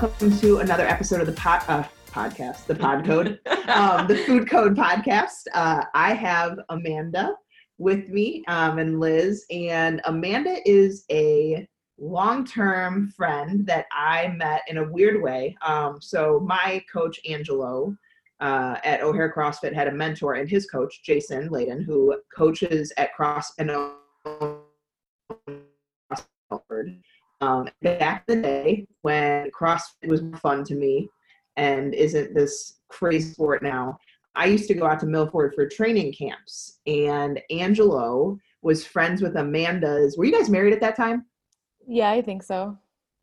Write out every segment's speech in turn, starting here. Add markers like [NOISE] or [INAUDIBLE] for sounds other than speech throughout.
Welcome to another episode of the pod, uh, podcast, the Pod Code, um, the Food Code podcast. Uh, I have Amanda with me um, and Liz, and Amanda is a long-term friend that I met in a weird way. Um, so my coach Angelo uh, at O'Hare CrossFit had a mentor, and his coach Jason Layden, who coaches at Cross and um, back in the day when CrossFit was fun to me and isn't this crazy sport now, I used to go out to Milford for training camps, and Angelo was friends with Amanda's. Were you guys married at that time? Yeah, I think so.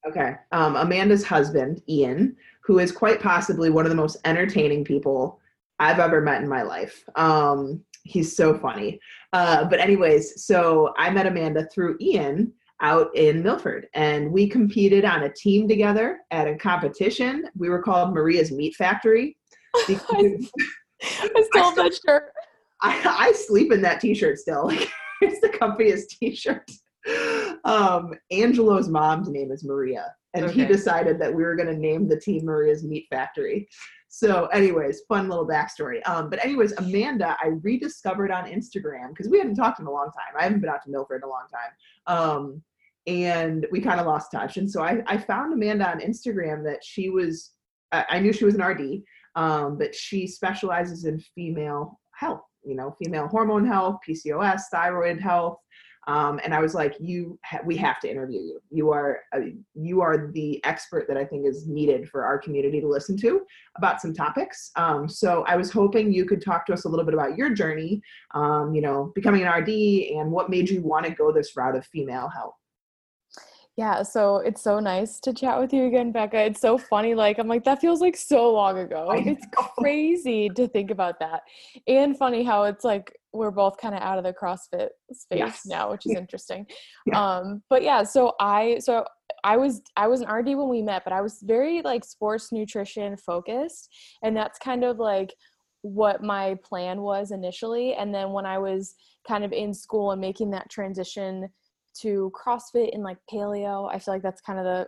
Okay. Um, Amanda's husband, Ian, who is quite possibly one of the most entertaining people I've ever met in my life. Um, he's so funny. Uh, but, anyways, so I met Amanda through Ian out in Milford. And we competed on a team together at a competition. We were called Maria's Meat Factory. [LAUGHS] I, I still have that shirt. I, I sleep in that t-shirt still. [LAUGHS] Like it's the comfiest t-shirt. Um, Angelo's mom's name is Maria. And okay. he decided that we were going to name the team Maria's Meat Factory. So, anyways, fun little backstory. Um, but anyways, Amanda, I rediscovered on Instagram because we hadn't talked in a long time. I haven't been out to Milford in a long time. Um, and we kind of lost touch. And so I, I found Amanda on Instagram that she was, I, knew she was an RD, um, but she specializes in female health, you know, female hormone health, PCOS, thyroid health, um, and I was like, "You, ha- we have to interview you. You are, uh, you are the expert that I think is needed for our community to listen to about some topics." Um, so I was hoping you could talk to us a little bit about your journey, um, you know, becoming an RD and what made you want to go this route of female health. Yeah, so it's so nice to chat with you again, Becca. It's so funny. Like, I'm like, that feels like so long ago. It's [LAUGHS] crazy to think about that. And funny how it's like we're both kind of out of the CrossFit space yes. now, which is interesting. [LAUGHS] Yeah. Um, but yeah, so I so I was I was an RD when we met, but I was very like sports nutrition focused. And that's kind of like what my plan was initially. And then when I was kind of in school and making that transition to CrossFit and like paleo. I feel like that's kind of the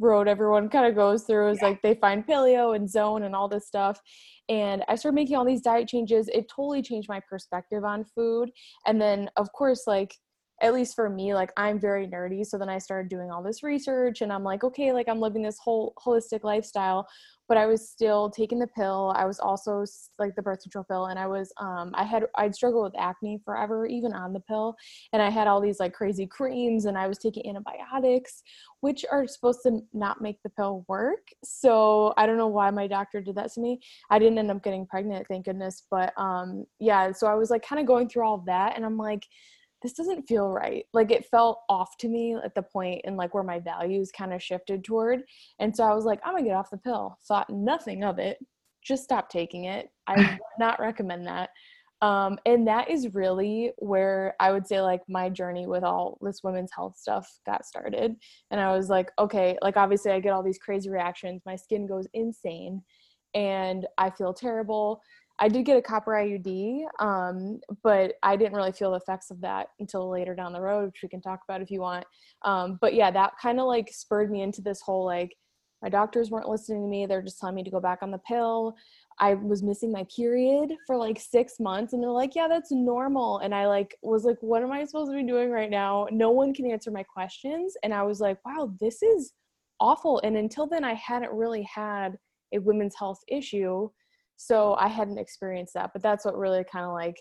road everyone kind of goes through is yeah. like they find paleo and zone and all this stuff and i started making all these diet changes it totally changed my perspective on food and then of course like at least for me like i'm very nerdy so then i started doing all this research and i'm like okay like i'm living this whole holistic lifestyle but I was still taking the pill. I was also like the birth control pill, and I was um I had I'd struggled with acne forever, even on the pill, and I had all these like crazy creams, and I was taking antibiotics, which are supposed to not make the pill work. So I don't know why my doctor did that to me. I didn't end up getting pregnant, thank goodness. But um yeah, so I was like kind of going through all that, and I'm like this doesn't feel right. Like it felt off to me at the and like where my values kind of shifted toward. And so I was like, I'm gonna get off the pill. Thought nothing of it. Just stop taking it. I would [LAUGHS] not recommend that. Um, and that is really where I would say like my journey with all this women's health stuff got started. And I was like, okay, like obviously I get all these crazy reactions. My skin goes insane and I feel terrible I did get a copper IUD, um, but I didn't really feel the effects of that until later down the road, which we can talk about if you want. Um, but yeah, that kind of like spurred me into this whole like, my doctors weren't listening to me. They're just telling me to go back on the pill. I was missing my period for like six months, and they're like, "Yeah, that's normal." And I like was like, "What am I supposed to be doing right now?" No one can answer my questions, and I was like, "Wow, this is awful." And until then, I hadn't really had a women's health issue so I hadn't experienced that, but that's what really kind of like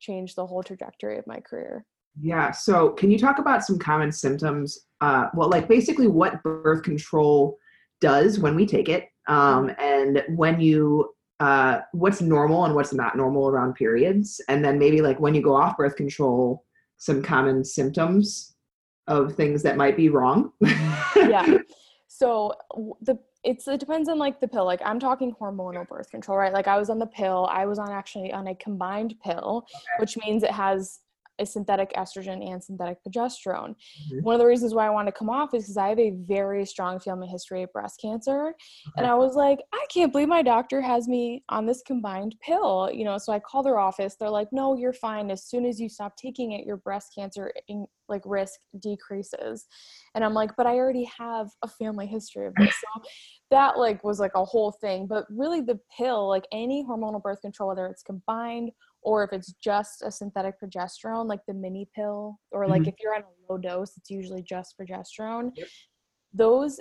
changed the whole trajectory of my career. Yeah. So can you talk about some common symptoms? Uh, well, like basically what birth control does when we take it, um, mm-hmm. and when you uh, what's normal and what's not normal around periods, and then maybe like when you go off birth control, some common symptoms of things that might be wrong. yeah. [LAUGHS] So the it's it depends on like the pill. Like I'm talking hormonal birth control, right? Like I was on the pill. I was on actually on a combined pill, okay. which means it has a synthetic estrogen and synthetic progesterone. Mm-hmm. One of the reasons why I want to come off is because I have a very strong family history of breast cancer. Okay. And I was like, I can't believe my doctor has me on this combined pill. You know, so I call their office. They're like, no, you're fine. As soon as you stop taking it, your breast cancer in, like risk decreases. And I'm like, but I already have a family history of this. [LAUGHS] So that like was like a whole thing. But really the pill, like any hormonal birth control, whether it's combined or if it's just a synthetic progesterone like the mini pill or like mm-hmm. if you're on a low dose it's usually just progesterone yep. those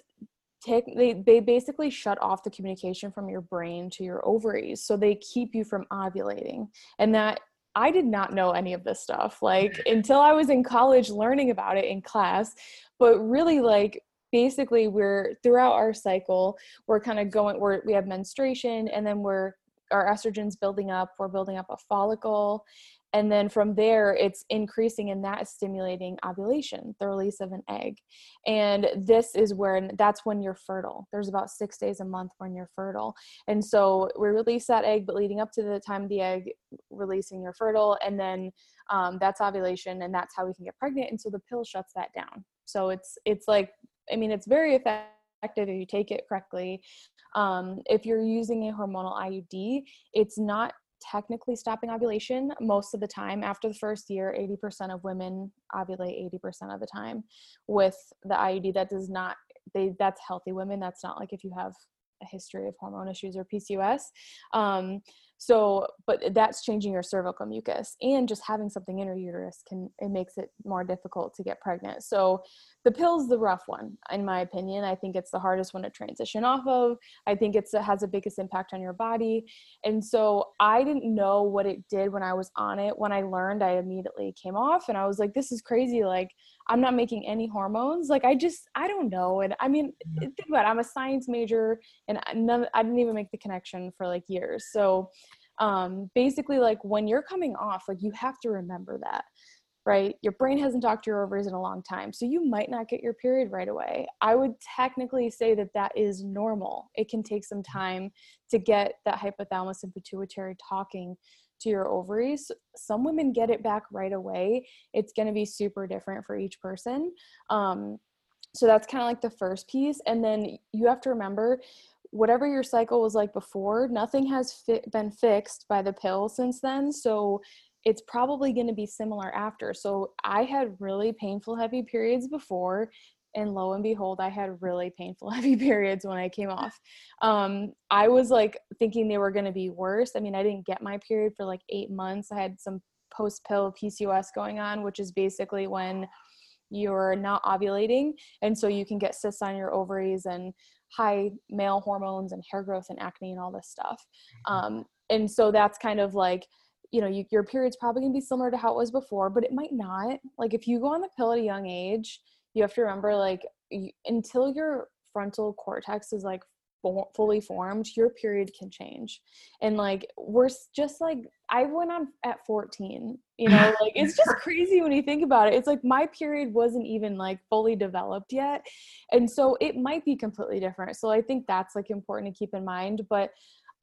take they, they basically shut off the communication from your brain to your ovaries so they keep you from ovulating and that i did not know any of this stuff like [LAUGHS] until i was in college learning about it in class but really like basically we're throughout our cycle we're kind of going we're we have menstruation and then we're our estrogen's building up we're building up a follicle. And then from there it's increasing and that is stimulating ovulation the release of an egg. And this is where that's when you're fertile. There's about six days a month when you're fertile. And so we release that egg but leading up to the time of the egg releasing you're fertile. And then um, that's ovulation and that's how we can get pregnant and so the pill shuts that down. So it's it's like i mean it's very effective if you take it correctly um, if you're using a hormonal IUD, it's not technically stopping ovulation. Most of the time after the first year 80% of women ovulate 80% of the time with the iud that does not they that's healthy women. That's not like if you have a history of hormone issues or pcos um, so but that's changing your cervical mucus and just having something in your uterus can it makes it more difficult to get pregnant. So the pill's the rough one in my opinion. I think it's the hardest one to transition off of. I think it's it has the biggest impact on your body. And so i didn't know what it did when i was on it. When i learned i immediately came off and i was like this is crazy. Like i'm not making any hormones like i just i don't know and i mean think about it, i'm a science major and none, i didn't even make the connection for like years so um basically like when you're coming off like you have to remember that right? Your brain hasn't talked to your ovaries in a long time, so you might not get your period right away. I would technically say that that is normal. It can take some time to get that hypothalamus and pituitary talking to your ovaries. Some women get it back right away. It's going to be super different for each person. Um, so that's kind of like the first piece. And then you have to remember whatever your cycle was like before, nothing has fi- been fixed by the pill since then. So it's probably going to be similar after. So I had really painful heavy periods before and lo and behold i had really painful [LAUGHS] heavy periods when i came off. Um, i was like thinking they were going to be worse. I mean i didn't get my period for like eight months. I had some post pill pcos going on which is basically when you're not ovulating and so you can get cysts on your ovaries and high male hormones and hair growth and acne and all this stuff. Mm-hmm. um, and so that's kind of like you know you, your period's probably going to be similar to how it was before but it might not. Like if you go on the pill at a young age you have to remember like you, until your frontal cortex is like fully formed your period can change. And like we're just like i went on at 14 you know [LAUGHS] like it's just crazy when you think about it. It's like my period wasn't even like fully developed yet and so it might be completely different. So i think that's like important to keep in mind but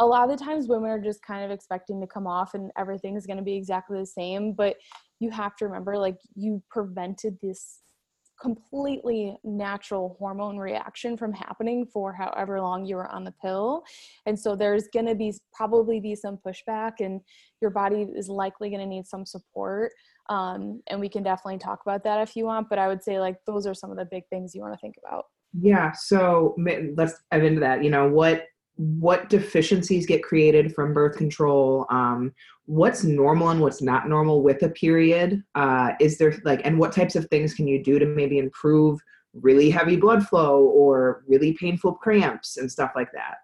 a lot of the times women are just kind of expecting to come off and everything is going to be exactly the same but you have to remember like you prevented this completely natural hormone reaction from happening for however long you were on the pill. And so there's going to be probably be some pushback and your body is likely going to need some support um, and we can definitely talk about that if you want but i would say like those are some of the big things you want to think about. Yeah so let's dive into that. You know what what deficiencies get created from birth control um, what's normal and what's not normal with a period uh, is there like and what types of things can you do to maybe improve really heavy blood flow or really painful cramps and stuff like that?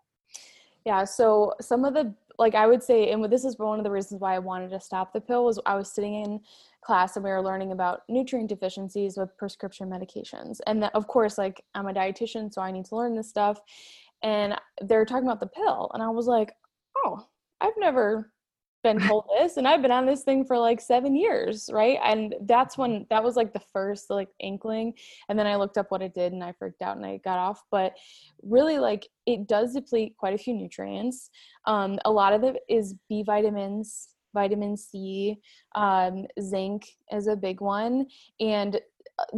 Yeah so some of the like i would say and this is one of the reasons why i wanted to stop the pill was i was sitting in class and we were learning about nutrient deficiencies with prescription medications. And that, of course like i'm a dietitian so i need to learn this stuff and they're talking about the pill and i was like oh i've never been [LAUGHS] told this and I've been on this thing for like 7 years, right? And that's when that was like the first like inkling and then I looked up what it did and I freaked out and I got off, but really like it does deplete quite a few nutrients. Um, a lot of it is B vitamins, vitamin C, um, zinc is a big one, and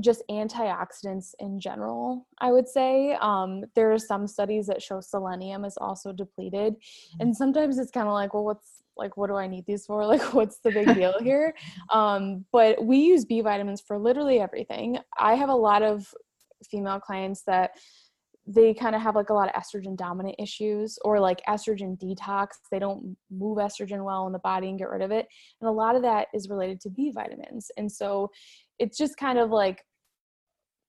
just antioxidants in general i would say um, there are some studies that show selenium is also depleted mm-hmm. and sometimes it's kind of like well what's like what do i need these for [LAUGHS] like what's the big deal here [LAUGHS] um, but we use b vitamins for literally everything i have a lot of female clients that they kind of have like a lot of estrogen dominant issues or like estrogen detox. They don't move estrogen well in the body and get rid of it. And a lot of that is related to B vitamins. And so it's just kind of like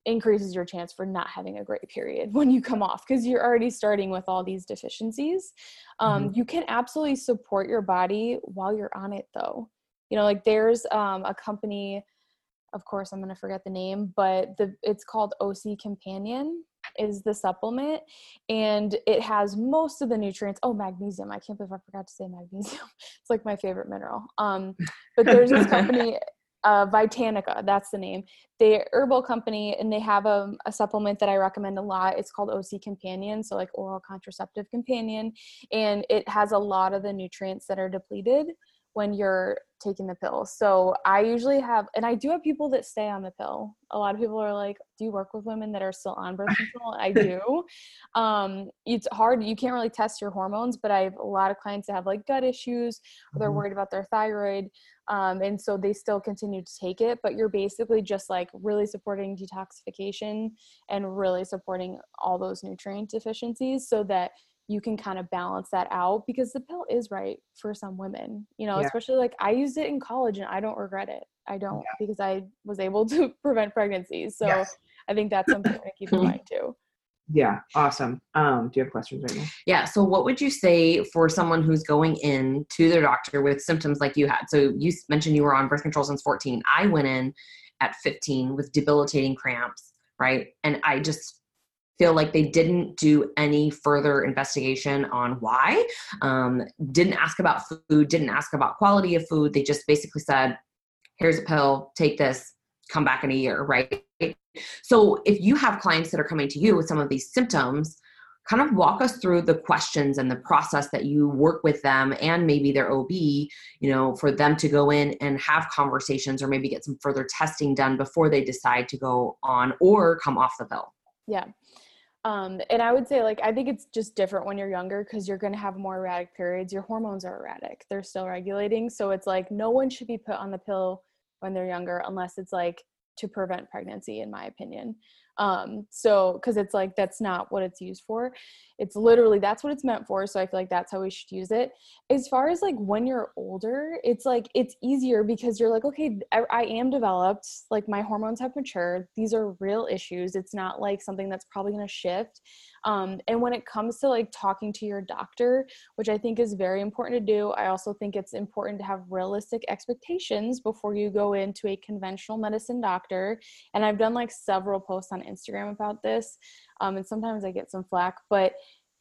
increases your chance for not having a great period [LAUGHS] when you come off because you're already starting with all these deficiencies. Um, mm-hmm. You can absolutely support your body while you're on it though. You know, like there's um, a company, of course, I'm going to forget the name, but the it's called OC Companion is the supplement and it has most of the nutrients oh magnesium i can't believe i forgot to say magnesium [LAUGHS] it's like my favorite mineral um but there's this [LAUGHS] company uh, Vitanica, that's the name. They herbal company, and they have a, a, supplement that I recommend a lot. It's called OC Companion, so like oral contraceptive companion, and it has a lot of the nutrients that are depleted when you're taking the pill. So I usually have, and I do have people that stay on the pill. A lot of people are like, "Do you work with women that are still on birth [LAUGHS] control?" I do. Um, it's hard; you can't really test your hormones, but I have a lot of clients that have like gut issues, or they're mm-hmm. worried about their thyroid, um, and so they still continue to take it. But you're basically just like really supporting detoxification and really supporting all those nutrient deficiencies, so that you can kind of balance that out because the pill is right for some women you know yeah. especially like i used it in college and i don't regret it. I don't yeah. because i was able to [LAUGHS] prevent pregnancies so yes. i think that's something to keep in mind too. Yeah awesome. Um do you have questions right now? Yeah so what would you say for someone who's going in to their doctor with symptoms like you had? So you mentioned you were on birth control since 14 i went in at 15 with debilitating cramps right? And i just feel like they didn't do any further investigation on why um, didn't ask about food didn't ask about quality of food they just basically said here's a pill take this come back in a year right so if you have clients that are coming to you with some of these symptoms kind of walk us through the questions and the process that you work with them and maybe their OB, you know, for them to go in and have conversations or maybe get some further testing done before they decide to go on or come off the pill. Yeah. Um, and I would say, like, I think it's just different when you're younger because you're going to have more erratic periods. Your hormones are erratic, they're still regulating. So it's like no one should be put on the pill when they're younger unless it's like to prevent pregnancy, in my opinion um so because it's like that's not what it's used for. It's literally that's what it's meant for so i feel like that's how we should use it. As far as like when you're older it's like it's easier because you're like okay I, I am developed like my hormones have matured these are real issues it's not like something that's probably to shift um, and when it comes to like talking to your doctor, which I think is very important to do, I also think it's important to have realistic expectations before you go into a conventional medicine doctor. And I've done like several posts on Instagram about this. Um, and sometimes I get some flack, but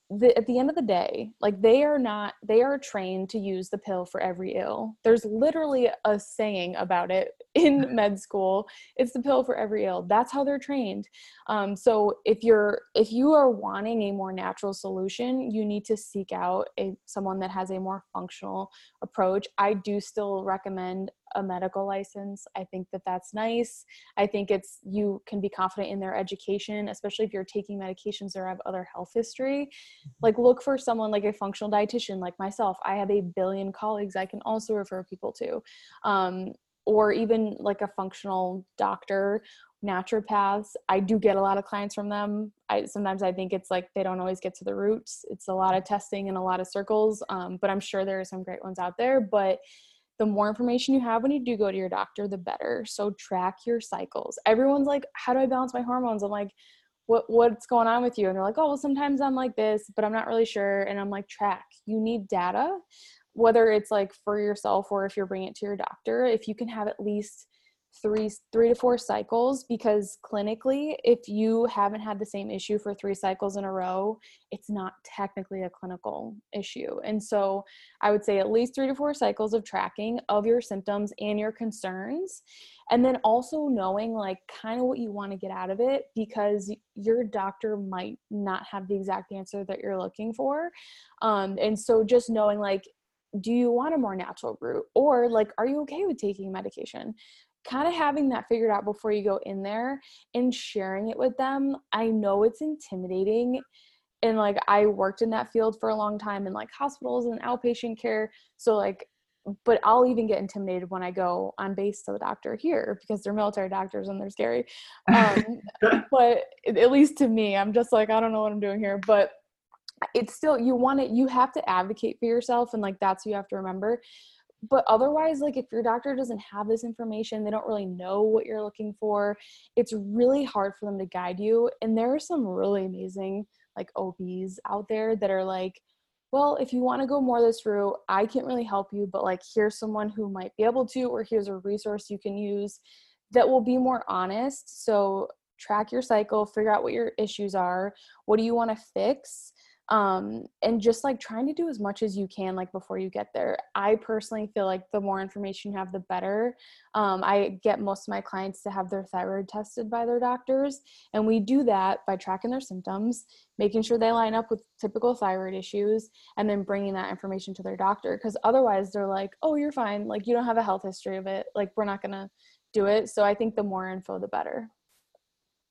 the, at the end of the day, like they are not, they are trained to use the pill for every ill. There's literally a saying about it [LAUGHS] in med school. It's the pill for every ill. That's how they're trained. Um, so if you're, if you are wanting a more natural solution, you need to seek out a someone that has a more functional approach. I do still recommend a medical license. I think that that's nice. I think it's you can be confident in their education, especially if you're taking medications or have other health history. Mm-hmm. Like look for someone like a functional dietitian like myself. I have a billion colleagues I can also refer people to. Um, or even like a functional doctor naturopaths i do get a lot of clients from them i sometimes i think it's like they don't always get to the roots it's a lot of testing and a lot of circles um, but i'm sure there are some great ones out there but the more information you have when you do go to your doctor, the better. So track your cycles. Everyone's like, how do I balance my hormones? I'm like, what what's going on with you? And they're like, oh, well, sometimes I'm like this, but I'm not really sure. And I'm like, track. You need data, whether it's like for yourself or if you're bringing it to your doctor. If you can have at least three three to four cycles because clinically if you haven't had the same issue for three cycles in a row it's not technically a clinical issue. And so i would say at least three to four cycles of tracking of your symptoms and your concerns. And then also knowing like kind of what you want to get out of it because your doctor might not have the exact answer that you're looking for. Um, and so just knowing like do you want a more natural route? Or like are you okay with taking medication kind of having that figured out before you go in there and sharing it with them i know it's intimidating and like i worked in that field for a long time in like hospitals and outpatient care so like but I'll even get intimidated when I go on base to the doctor here because they're military doctors and they're scary. Um, [LAUGHS] but at least to me, I'm just like, I don't know what I'm doing here. But it's still, you want it, you have to advocate for yourself. And like, that's what you have to remember. But otherwise, like, if your doctor doesn't have this information, they don't really know what you're looking for, it's really hard for them to guide you. And there are some really amazing, like, OBs out there that are like, well, if you want to go more this route, I can't really help you, but like here's someone who might be able to, or here's a resource you can use that will be more honest. So track your cycle, figure out what your issues are, what do you want to fix, um, and just like trying to do as much as you can like before you get there. I personally feel like the more information you have the better. Um, i get most of my clients to have their thyroid tested by their doctors and we do that by tracking their symptoms making sure they line up with typical thyroid issues and then bringing that information to their doctor because otherwise they're like oh you're fine. Like you don't have a health history of it. Like we're not gonna do it. So i think the more info the better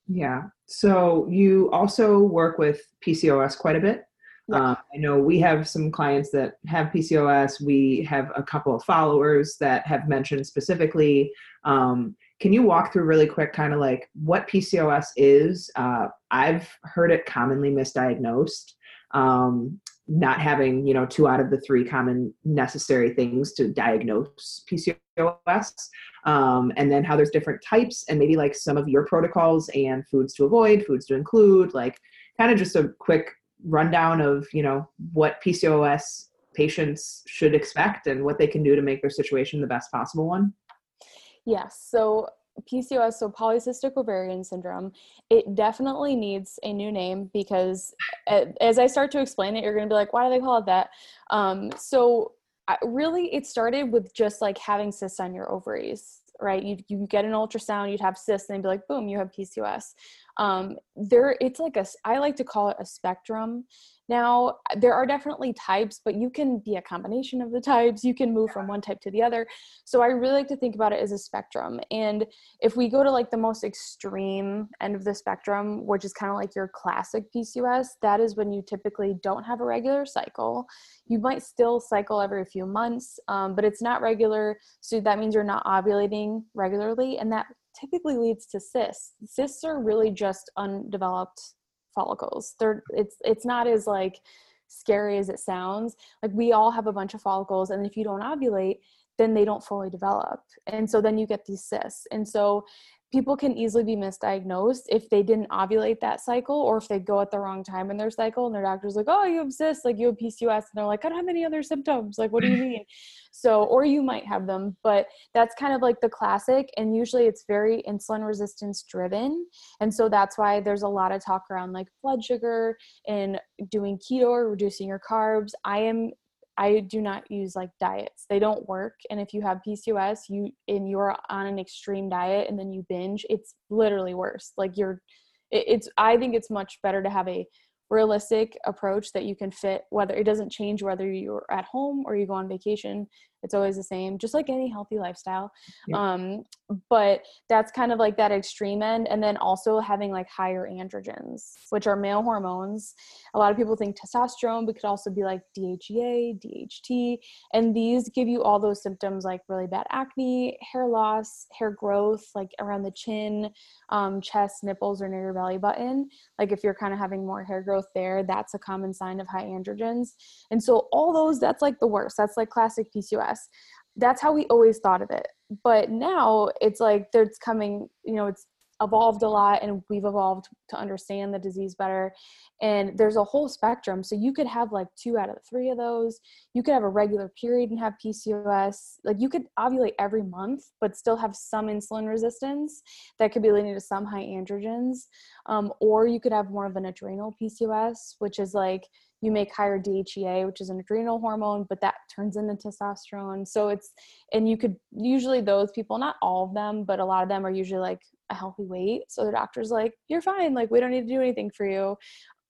yeah. So you also work with PCOS quite a bit. Yeah. Um, I know we have some clients that have PCOS. We have a couple of followers that have mentioned specifically. Um, can you walk through really quick, kind of like what PCOS is? Uh, I've heard it commonly misdiagnosed. Um, not having you know two out of the three common necessary things to diagnose PCOS, um, and then how there's different types and maybe like some of your protocols and foods to avoid, foods to include, like kind of just a quick rundown of you know what PCOS patients should expect and what they can do to make their situation the best possible one. Yes. So PCOS, so polycystic ovarian syndrome, it definitely needs a new name because as I start to explain it, you're going to be like, why do they call it that? Um, so I, really, it started with just like having cysts on your ovaries, right? You you get an ultrasound, you'd have cysts, and they'd be like, boom, you have PCOS. Um, there, it's like a, I like to call it a spectrum. Now, there are definitely types, but you can be a combination of the types. You can move from one type to the other. So I really like to think about it as a spectrum. And if we go to like the most extreme end of the spectrum, which is kind of like your classic PCOS, that is when you typically don't have a regular cycle. You might still cycle every few months, um, but it's not regular. So that means you're not ovulating regularly. And that typically leads to cysts. Cysts are really just undeveloped follicles. They're it's it's not as like scary as it sounds. Like we all have a bunch of follicles and if you don't ovulate, then they don't fully develop. And so then you get these cysts. And so people can easily be misdiagnosed if they didn't ovulate that cycle or if they go at the wrong time in their cycle and their doctor's like, oh, you have cysts, like you have PCOS. And they're like, I don't have any other symptoms. Like, what do you [LAUGHS] mean? so, or you might have them, but that's kind of like the classic. And usually it's very insulin resistance driven. And so that's why there's a lot of talk around like blood sugar and doing keto or reducing your carbs. I am I do not use like diets. They don't work. And if you have PCOS, you and you're on an extreme diet and then you binge, it's literally worse. Like you're it, it's I think it's much better to have a realistic approach that you can fit whether it doesn't change whether you're at home or you go on vacation it's always the same just like any healthy lifestyle yeah. um but that's kind of like that extreme end and then also having like higher androgens which are male hormones. A lot of people think testosterone but could also be like DHEA DHT and these give you all those symptoms like really bad acne hair loss hair growth like around the chin um, chest nipples or near your belly button. Like if you're kind of having more hair growth there that's a common sign of high androgens. And so all those that's like the worst. That's like classic PCOS that's how we always thought of it. But now it's like there's coming you know it's evolved a lot and we've evolved to understand the disease better. And there's a whole spectrum. So you could have like two out of three of those. You could have a regular period and have pcos like you could ovulate every month but still have some insulin resistance that could be leading to some high androgens. Um, or you could have more of an adrenal pcos which is like you make higher DHEA, which is an adrenal hormone, but that turns into testosterone. So it's, and you could usually those people, not all of them, but a lot of them are usually like a healthy weight. So the doctor's like, you're fine. Like, we don't need to do anything for you.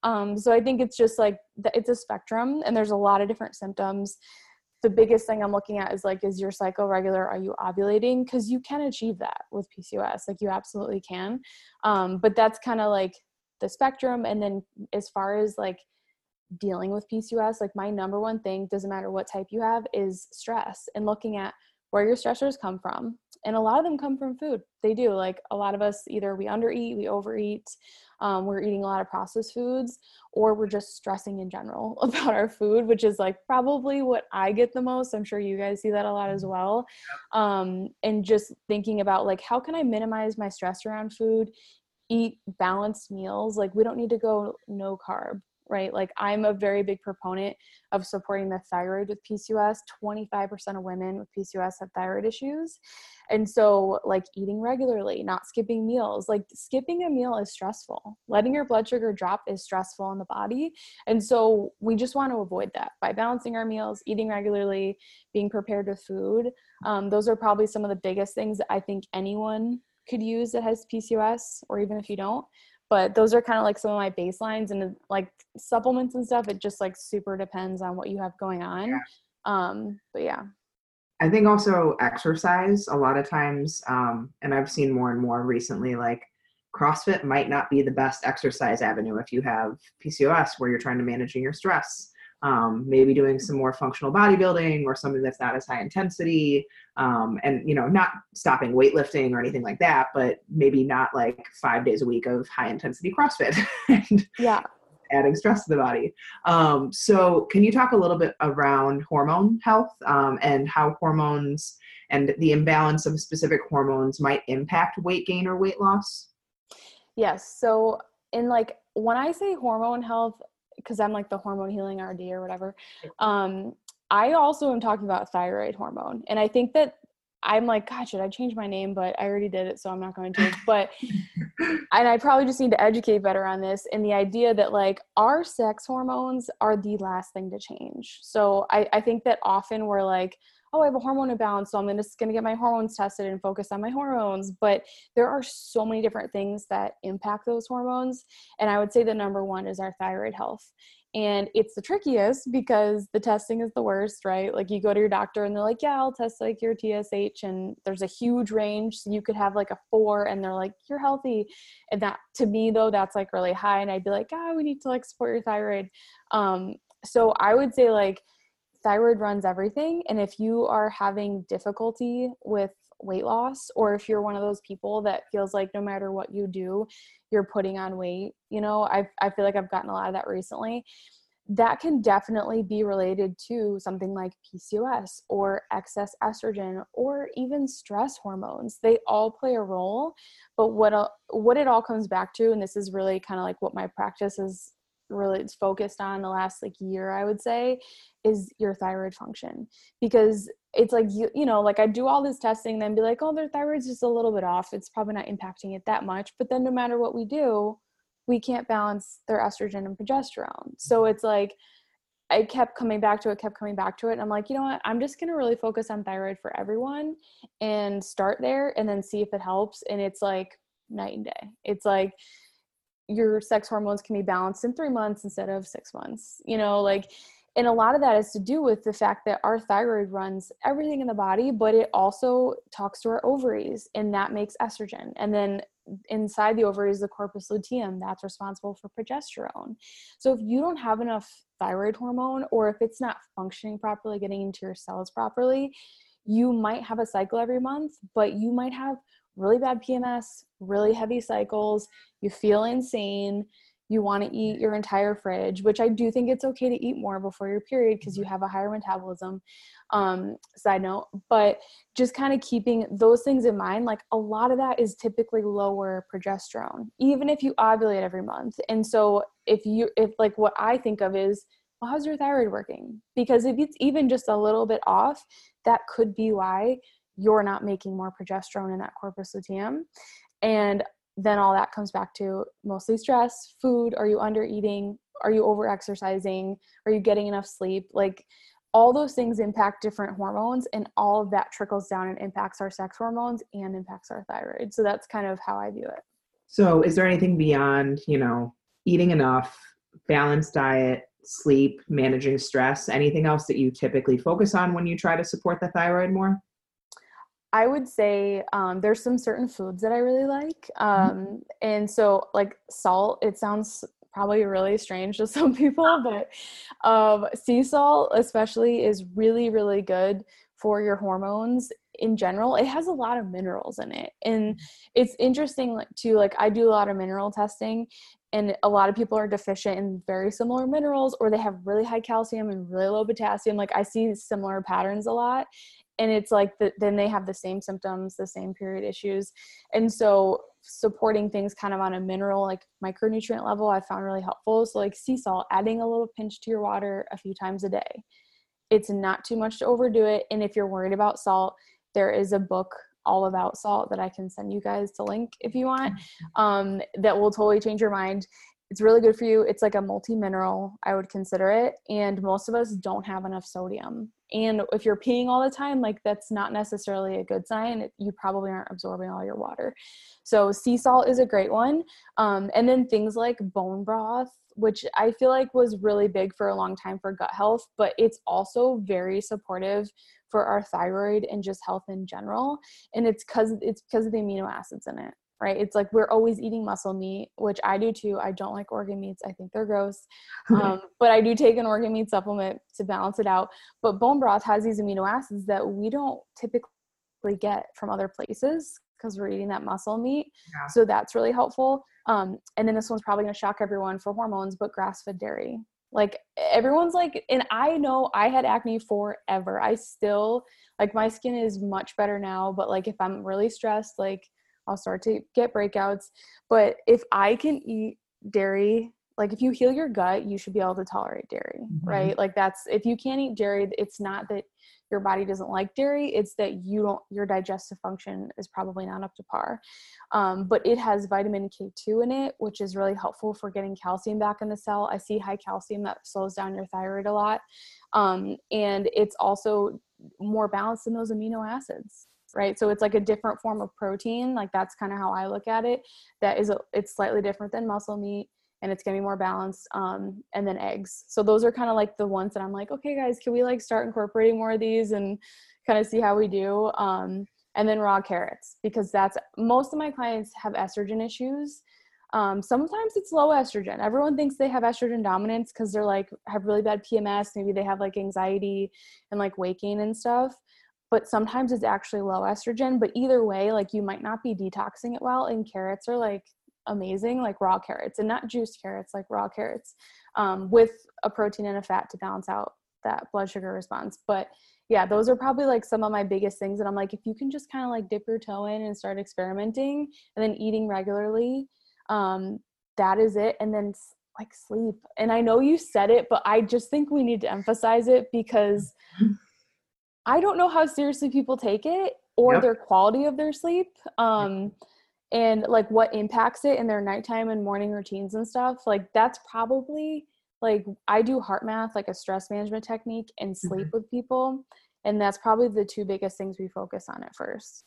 Um, so I think it's just like, it's a spectrum and there's a lot of different symptoms. The biggest thing I'm looking at is like, is your cycle regular? Are you ovulating? Because you can achieve that with PCOS. Like, you absolutely can. Um, but that's kind of like the spectrum. And then as far as like, dealing with PCOS, like my number one thing, doesn't matter what type you have, is stress and looking at where your stressors come from. And a lot of them come from food. They do. Like a lot of us, either we undereat, we overeat, um, we're eating a lot of processed foods, or we're just stressing in general [LAUGHS] about our food, which is like probably what I get the most. I'm sure you guys see that a lot as well. Um, and just thinking about like, how can I minimize my stress around food? Eat balanced meals. Like, we don't need to go no carb right? Like I'm a very big proponent of supporting the thyroid with PCOS. 25% of women with PCOS have thyroid issues. And so like eating regularly, not skipping meals. Like skipping a meal is stressful. Letting your blood sugar drop is stressful in the body. And so we just want to avoid that by balancing our meals, eating regularly, being prepared with food. Um, those are probably some of the biggest things that I think anyone could use that has PCOS or even if you don't but those are kind of like some of my baselines and like supplements and stuff it just like super depends on what you have going on. Yeah. um but yeah. I think also exercise a lot of times um and i've seen more and more recently like crossfit might not be the best exercise avenue if you have pcos where you're trying to manage your stress um, maybe doing some more functional bodybuilding or something that's not as high intensity um, and you know not stopping weightlifting or anything like that but maybe not like five days a week of high intensity crossfit [LAUGHS] and yeah. adding stress to the body. Um, so can you talk a little bit around hormone health um, and how hormones and the imbalance of specific hormones might impact weight gain or weight loss? Yes. So in like when i say hormone health because I'm like the hormone healing RD or whatever. Um, I also am talking about thyroid hormone, and I think that I'm like, God, should I change my name? But I already did it, so I'm not going to. But and I probably just need to educate better on this and the idea that like our sex hormones are the last thing to change. So I, I think that often we're like, oh, I have a hormone imbalance, so I'm just going to get my hormones tested and focus on my hormones. But there are so many different things that impact those hormones. And I would say the number one is our thyroid health. And it's the trickiest because the testing is the worst, right? Like you go to your doctor and they're like, yeah, I'll test like your TSH. And there's a huge range. So you could have like a four and they're like, you're healthy. And that to me, though, that's like really high. And I'd be like, ah, we need to like support your thyroid. Um, so I would say like, thyroid runs everything. And if you are having difficulty with weight loss, or if you're one of those people that feels like no matter what you do, you're putting on weight, you know, I, I feel like I've gotten a lot of that recently. That can definitely be related to something like PCOS or excess estrogen or even stress hormones. They all play a role, but what uh, what it all comes back to, and this is really kind of like what my practice is really it's focused on the last like year i would say is your thyroid function. Because it's like you you know like i do all this testing then be like oh their thyroid's just a little bit off. It's probably not impacting it that much. But then no matter what we do we can't balance their estrogen and progesterone. So it's like i kept coming back to it kept coming back to it and i'm like you know what? I'm just going to really focus on thyroid for everyone and start there and then see if it helps. And it's like night and day. It's like your sex hormones can be balanced in three months instead of six months you know like and a lot of that is to do with the fact that our thyroid runs everything in the body but it also talks to our ovaries and that makes estrogen and then inside the ovaries the corpus luteum that's responsible for progesterone. So if you don't have enough thyroid hormone or if it's not functioning properly getting into your cells properly you might have a cycle every month but you might have really bad PMS, really heavy cycles, you feel insane, you want to eat your entire fridge, which I do think it's okay to eat more before your period because you have a higher metabolism. Um, side note, but just kind of keeping those things in mind, like a lot of that is typically lower progesterone, even if you ovulate every month. And so if you, if like what I think of is, well, how's your thyroid working? Because if it's even just a little bit off, that could be why you're not making more progesterone in that corpus luteum. And then all that comes back to mostly stress, food, are you under eating? Are you over exercising? Are you getting enough sleep? Like all those things impact different hormones and all of that trickles down and impacts our sex hormones and impacts our thyroid. So that's kind of how I view it. So is there anything beyond, you know, eating enough, balanced diet, sleep, managing stress, anything else that you typically focus on when you try to support the thyroid more? I would say um, there's some certain foods that I really like. Mm-hmm. Um, mm-hmm. And so, like salt, it sounds probably really strange to [LAUGHS] some people, but um, sea salt, especially, is really, really good for your hormones in general. It has a lot of minerals in it. And mm-hmm. it's interesting too, like, I do a lot of mineral testing, and a lot of people are deficient in very similar minerals or they have really high calcium and really low potassium like i see similar patterns a lot and it's like the, then they have the same symptoms the same period issues and so supporting things kind of on a mineral like micronutrient level i found really helpful so like sea salt adding a little pinch to your water a few times a day it's not too much to overdo it and if you're worried about salt there is a book all about salt that i can send you guys to link if you want um, that will totally change your mind it's really good for you. It's like a multi mineral, I would consider it. And most of us don't have enough sodium. And if you're peeing all the time, like that's not necessarily a good sign. You probably aren't absorbing all your water. So, sea salt is a great one. Um, and then things like bone broth, which I feel like was really big for a long time for gut health, but it's also very supportive for our thyroid and just health in general. And it's because it's because of the amino acids in it right? It's like we're always eating muscle meat, which I do too. I don't like organ meats. I think they're gross. Um, [LAUGHS] but I do take an organ meat supplement to balance it out. But bone broth has these amino acids that we don't typically get from other places because we're eating that muscle meat. Yeah. So that's really helpful. Um, and then this one's probably going to shock everyone for hormones, but grass fed dairy. Like everyone's like, and I know I had acne forever. I still, like, my skin is much better now, but like, if I'm really stressed, like, I'll start to get breakouts. But if I can eat dairy, like if you heal your gut, you should be able to tolerate dairy, mm-hmm. right? Like that's if you can't eat dairy, it's not that your body doesn't like dairy, it's that you don't your digestive function is probably not up to par. Um, but it has vitamin K2 in it, which is really helpful for getting calcium back in the cell. I see high calcium that slows down your thyroid a lot. Um, and it's also more balanced in those amino acids right? So it's like a different form of protein like that's kind of how i look at it that is a, it's slightly different than muscle meat and it's gonna be more balanced um, and then eggs. So those are kind of like the ones that i'm like okay guys can we like start incorporating more of these and kind of see how we do? Um, and then raw carrots because that's most of my clients have estrogen issues. Um, sometimes it's low estrogen. Everyone thinks they have estrogen dominance because they're like have really bad pms maybe they have like anxiety and like waking and stuff but sometimes it's actually low estrogen. But either way, like you might not be detoxing it well. And carrots are like amazing, like raw carrots and not juiced carrots, like raw carrots um, with a protein and a fat to balance out that blood sugar response. But yeah, those are probably like some of my biggest things. And I'm like, if you can just kind of like dip your toe in and start experimenting and then eating regularly, um, that is it. And then like sleep. And I know you said it, but I just think we need to emphasize it because. [LAUGHS] I don't know how seriously people take it or yep. their quality of their sleep. Um, and like what impacts it in their nighttime and morning routines and stuff. Like that's probably like I do HeartMath, like a stress management technique, and sleep mm-hmm. with people. And that's probably the two biggest things we focus on at first.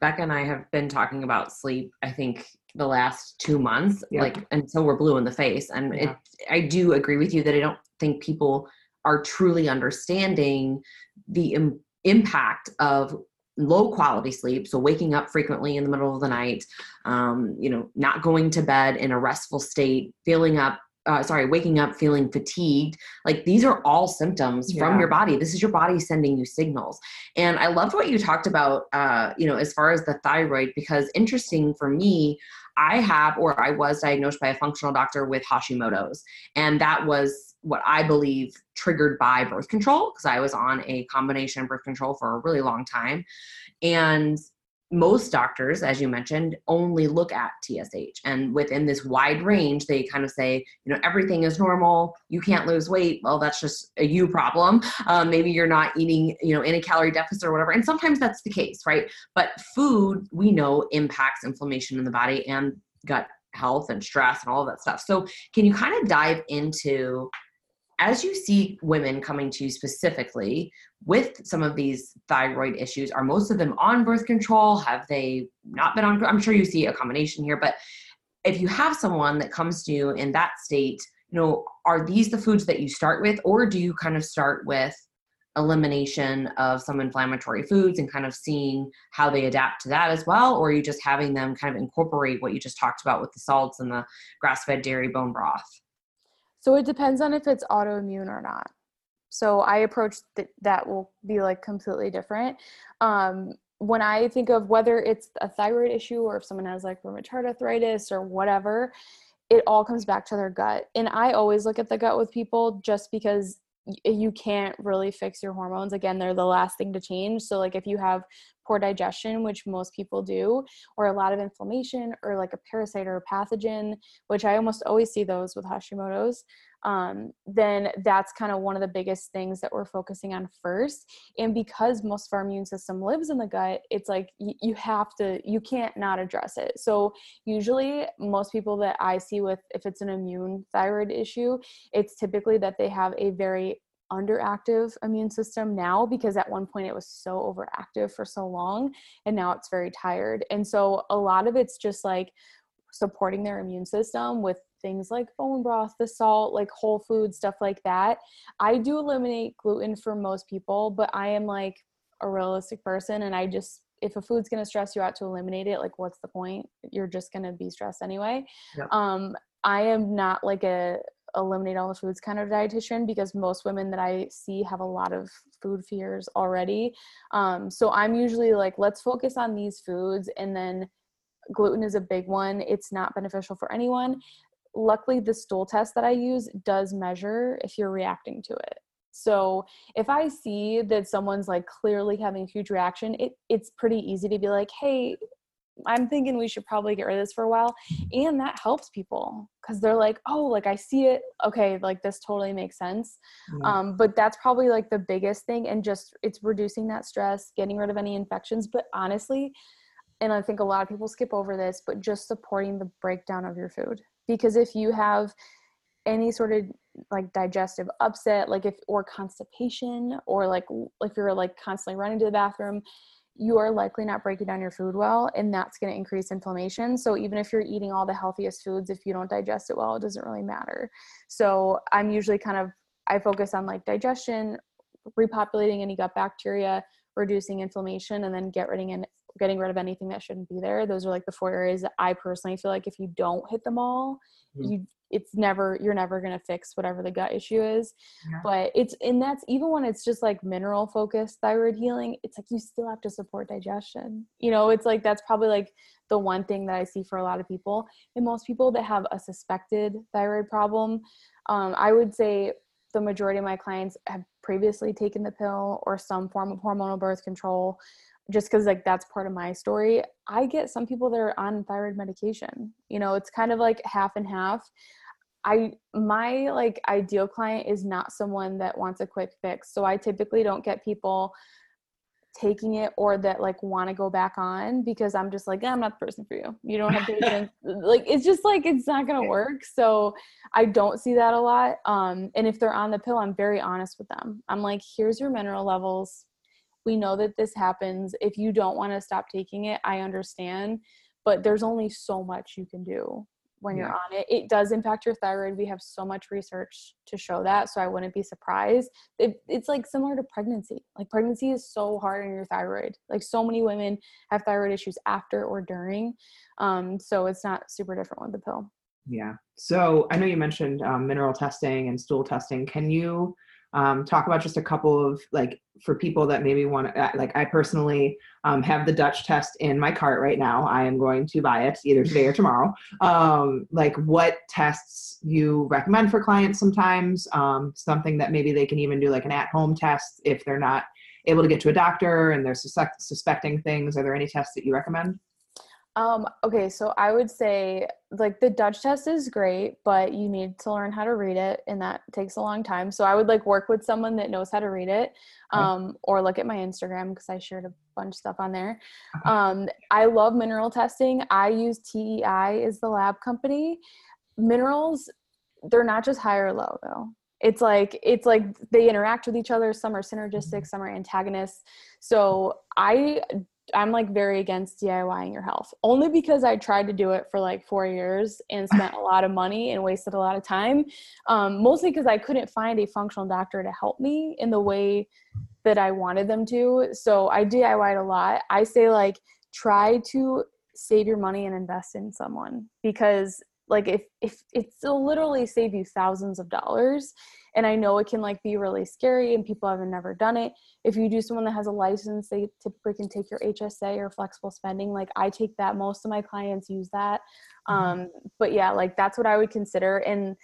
Becca and I have been talking about sleep, I think the last two months, like until we're blue in the face. And yeah. it I do agree with you that I don't think people are truly understanding the Im- impact of low quality sleep so waking up frequently in the middle of the night um, you know not going to bed in a restful state feeling up uh, sorry waking up feeling fatigued like these are all symptoms yeah. from your body this is your body sending you signals and i loved what you talked about uh, you know as far as the thyroid because interesting for me I have, or I was diagnosed by a functional doctor with Hashimoto's. And that was what I believe triggered by birth control because I was on a combination birth control for a really long time. And most doctors, as you mentioned, only look at TSH. And within this wide range, they kind of say, you know, everything is normal. You can't lose weight. Well, that's just a you problem. Um, maybe you're not eating, you know, in a calorie deficit or whatever. And sometimes that's the case, right? But food, we know, impacts inflammation in the body and gut health and stress and all of that stuff. So, can you kind of dive into as you see women coming to you specifically with some of these thyroid issues, are most of them on birth control? Have they not been on? I'm sure you see a combination here, but if you have someone that comes to you in that state, you know, are these the foods that you start with, or do you kind of start with elimination of some inflammatory foods and kind of seeing how they adapt to that as well? Or are you just having them kind of incorporate what you just talked about with the salts and the grass fed dairy bone broth? So it depends on if it's autoimmune or not. So I approach th- that will be like completely different. Um, when I think of whether it's a thyroid issue or if someone has like rheumatoid arthritis or whatever, it all comes back to their gut. And I always look at the gut with people just because Eh, you can't really fix your hormones again they're the last thing to change so like if you have poor digestion which most people do or a lot of inflammation or like a parasite or a pathogen which i almost always see those with hashimoto's um, then that's kind of one of the biggest things that we're focusing on first. And because most of our immune system lives in the gut, it's like y- you have to, you can't not address it. So, usually, most people that I see with, if it's an immune thyroid issue, it's typically that they have a very underactive immune system now because at one point it was so overactive for so long and now it's very tired. And so a lot of it's just like supporting their immune system with things like bone broth, the salt, like whole food, stuff like that. I do eliminate gluten for most people, but I am like a realistic person and I just if a food's going to stress you out to eliminate it, like what's the point? You're just going to be stressed anyway. Yep. Um I am not like a eliminate all the foods kind of dietitian because most women that I see have a lot of food fears already. Um, so I'm usually like, let's focus on these foods and then gluten is a big one. It's not beneficial for anyone luckily the stool test that i use does measure if you're reacting to it. So if i see that someone's like clearly having a huge reaction it, it's pretty easy to be like hey i'm thinking we should probably get rid of this for a while and that helps people because they're like oh like i see it. Okay like this totally makes sense. Mm-hmm. um, but that's probably like the biggest thing and just it's reducing that stress getting rid of any infections but honestly and i think a lot of people skip over this but just supporting the breakdown of your food because if you have any sort of like digestive upset like if or constipation or like if you're like constantly running to the bathroom you are likely not breaking down your food well and that's going to increase inflammation. So even if you're eating all the healthiest foods if you don't digest it well it doesn't really matter. So i'm usually kind of i focus on like digestion repopulating any gut bacteria reducing inflammation and then get rid of getting rid of anything that shouldn't be there. Those are like the four areas that i personally feel like if you don't hit them all mm-hmm. you it's never you're never going to fix whatever the gut issue is. Yeah. but it's and that's even when it's just like mineral focused thyroid healing it's like you still have to support digestion. You know it's like that's probably like the one thing that i see for a lot of people. And most people that have a suspected thyroid problem um, i would say the majority of my clients have previously taken the pill or some form of hormonal birth control just because like that's part of my story i get some people that are on thyroid medication you know it's kind of like half and half. I my like ideal client is not someone that wants a quick fix so i typically don't get people taking it or that like want to go back on because i'm just like yeah, i'm not the person for you. You don't have patience [LAUGHS] like it's just like it's not gonna work so i don't see that a lot um and if they're on the pill i'm very honest with them. I'm like here's your mineral levels we know that this happens. If you don't want to stop taking it i understand but there's only so much you can do when yeah. you're on it. It does impact your thyroid. We have so much research to show that so i wouldn't be surprised. It, it's like similar to pregnancy. Like pregnancy is so hard on your thyroid. Like so many women have thyroid issues after or during um, so it's not super different with the pill. Yeah. So i know you mentioned um, mineral testing and stool testing. Can you um, talk about just a couple of like for people that maybe want to uh, like i personally um, have the dutch test in my cart right now. I am going to buy it either today or tomorrow. [LAUGHS] Um, like what tests you recommend for clients sometimes um, something that maybe they can even do like an at-home test if they're not able to get to a doctor and they're suspect- suspecting things. Are there any tests that you recommend um, okay, so I would say like the Dutch test is great, but you need to learn how to read it and that takes a long time. So I would like work with someone that knows how to read it. Um, or look at my Instagram because I shared a bunch of stuff on there. Um, I love mineral testing. I use TEI is the lab company. Minerals, they're not just high or low though it's like it's like they interact with each other some are synergistic mm-hmm. some are antagonists so i I'm like very against DIYing your health only because I tried to do it for like four years and spent a lot of money and wasted a lot of time. Um, mostly because I couldn't find a functional doctor to help me in the way that I wanted them to. So I DIYed a lot. I say like try to save your money and invest in someone because like if if it'll literally save you thousands of dollars and i know it can like be really scary and people haven't never done it if you do someone that has a license they typically can take your hsa or flexible spending like i take that most of my clients use that mm-hmm. um but yeah like that's what i would consider and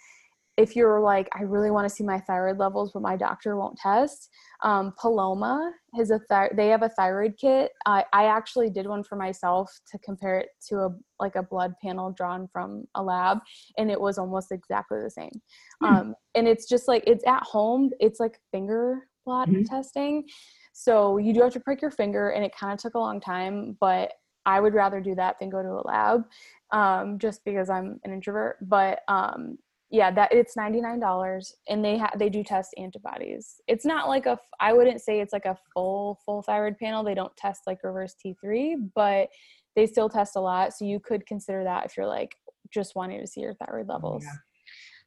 if you're like i really want to see my thyroid levels but my doctor won't test um, paloma has a th- they have a thyroid kit I, I actually did one for myself to compare it to a like a blood panel drawn from a lab and it was almost exactly the same hmm. um, and it's just like it's at home it's like finger blot mm-hmm. testing so you do have to prick your finger and it kind of took a long time but i would rather do that than go to a lab um, just because i'm an introvert but um, yeah that it's $99 and they have they do test antibodies it's not like a i wouldn't say it's like a full full thyroid panel they don't test like reverse t3 but they still test a lot so you could consider that if you're like just wanting to see your thyroid levels yeah.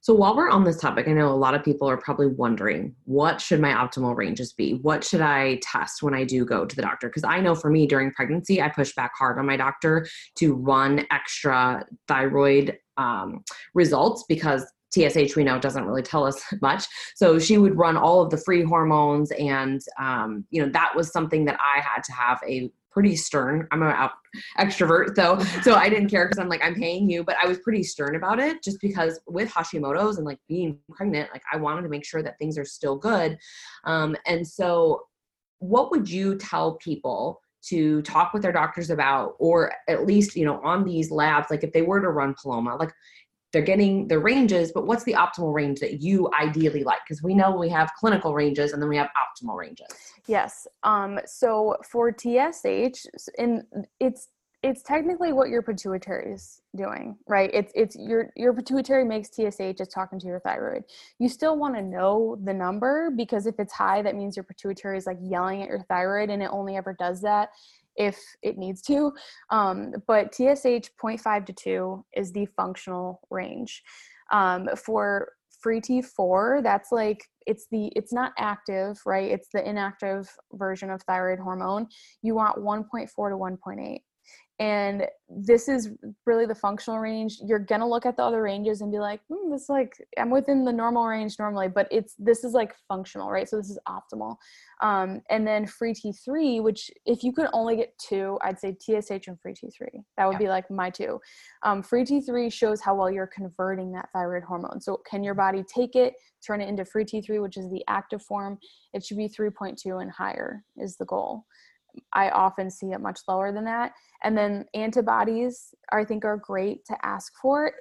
So while we're on this topic, I know a lot of people are probably wondering, what should my optimal ranges be? What should I test when I do go to the doctor? Because I know for me during pregnancy, I push back hard on my doctor to run extra thyroid um, results because TSH we know doesn't really tell us [LAUGHS] much. So she would run all of the free hormones, and um, you know that was something that I had to have a pretty stern. I'm an extrovert, though, so I didn't care because I'm like I'm paying you, but I was pretty stern about it just because with Hashimoto's and like being pregnant, like I wanted to make sure that things are still good, um, and so what would you tell people? To talk with their doctors about or at least you know on these labs like if they were to run paloma like they're getting the ranges, but what's the optimal range that you ideally like? Because we know we have clinical ranges and then we have optimal ranges. Yes. Um, so for TSH, and it's it's technically what your pituitary is doing, right? It's it's your your pituitary makes TSH It's talking to your thyroid. You still want to know the number because if it's high, that means your pituitary is like yelling at your thyroid, and it only ever does that if it needs to. Um, but TSH 0.5 to 2 is the functional range. Um, for free T4, that's like it's the it's not active, right? It's the inactive version of thyroid hormone. You want 1.4 to 1.8 and this is really the functional range. You're gonna look at the other ranges and be like hmm, this like i'm within the normal range normally but it's this is like functional right? So this is optimal. Um, and then free t3 which if you could only get two i'd say tsh and free t3 that would yeah. be like my two. Um, free t3 shows how well you're converting that thyroid hormone. So can your body take it turn it into free t3 which is the active form? It should be 3.2 and higher is the goal I often see it much lower than that. And then antibodies, I think, are great to ask for.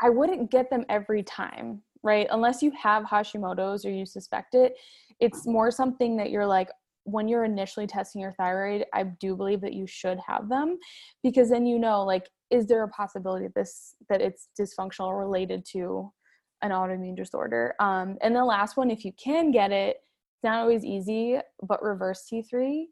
I wouldn't get them every time, right? Unless you have Hashimoto's or you suspect it. It's more something that you're like, when you're initially testing your thyroid, I do believe that you should have them because then you know, like, is there a possibility that this that it's dysfunctional related to an autoimmune disorder? Um, and the last one, if you can get it, it's not always easy, but reverse T3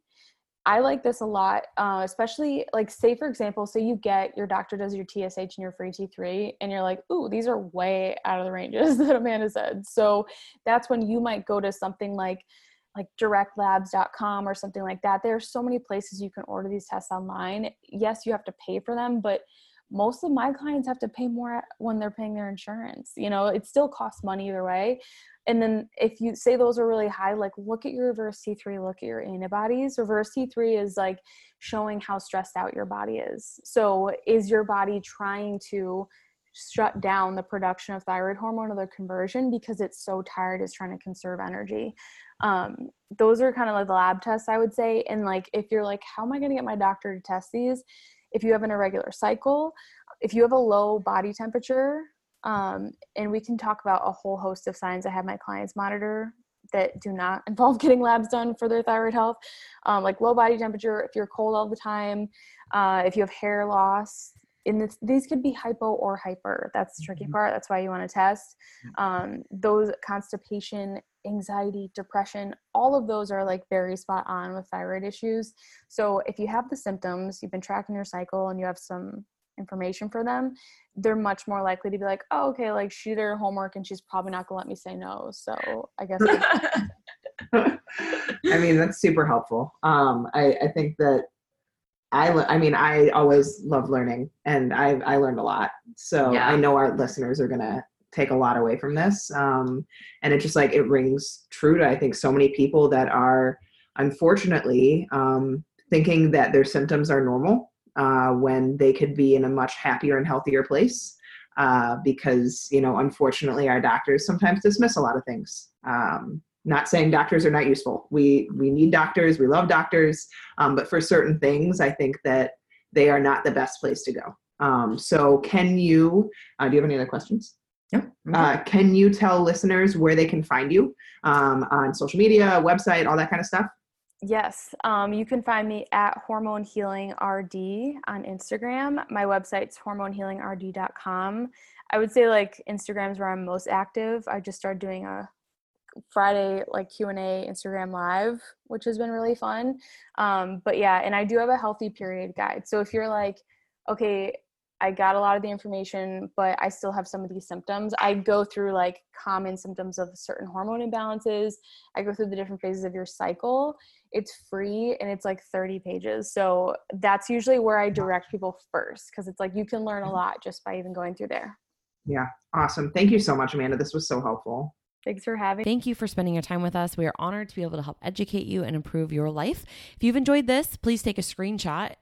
I like this a lot, uh, especially like say for example, say you get your doctor does your TSH and your free T3, and you're like, ooh, these are way out of the ranges [LAUGHS] that Amanda said. So that's when you might go to something like like directlabs.com or something like that. There are so many places you can order these tests online. Yes, you have to pay for them, but most of my clients have to pay more when they're paying their insurance. You know, it still costs money either way. And then if you say those are really high, like look at your reverse T3, look at your antibodies. Reverse T3 is like showing how stressed out your body is. So is your body trying to shut down the production of thyroid hormone or the conversion because it's so tired is trying to conserve energy um, those are kind of like the lab tests i would say and like if you're like how am i going to get my doctor to test these if you have an irregular cycle if you have a low body temperature um, and we can talk about a whole host of signs i have my clients monitor that do not [LAUGHS] involve getting labs done for their thyroid health um, like low body temperature if you're cold all the time uh, if you have hair loss and this, these could be hypo or hyper. That's the tricky mm-hmm. part. That's why you want to test. Um, those constipation, anxiety, depression, all of those are like very spot on with thyroid issues. So if you have the symptoms, you've been tracking your cycle, and you have some information for them, they're much more likely to be like, oh, okay, like she did her homework and she's probably not gonna let me say no. So I guess. [LAUGHS] I mean, that's super helpful. Um, I, I think that I, I mean, I always love learning and I, I learned a lot. So yeah. I know our listeners are going to take a lot away from this. Um, and it just like, it rings true to, I think, so many people that are unfortunately um, thinking that their symptoms are normal uh, when they could be in a much happier and healthier place. Uh, because, you know, unfortunately, our doctors sometimes dismiss a lot of things. Um, not saying doctors are not useful we we need doctors we love doctors um, but for certain things i think that they are not the best place to go um, so can you uh, do you have any other questions yeah. Uh, can you tell listeners where they can find you um, on social media website all that kind of stuff Yes, um, you can find me at Hormone Healing RD on Instagram. My website's hormonehealingrd.com. I would say like Instagram's where I'm most active. I just started doing a Friday like Q and A Instagram live, which has been really fun. Um, but yeah, and I do have a healthy period guide. So if you're like, okay, I got a lot of the information, but I still have some of these symptoms. I go through like common symptoms of certain hormone imbalances. I go through the different phases of your cycle. It's free and it's like 30 pages. So that's usually where I direct people first because it's like you can learn a mm-hmm. lot just by even going through there. Yeah, awesome. Thank you so much, Amanda. This was so helpful. Thanks for having Thank you for spending your time with us. We are honored to be able to help educate you and improve your life. If you've enjoyed this, please take a screenshot,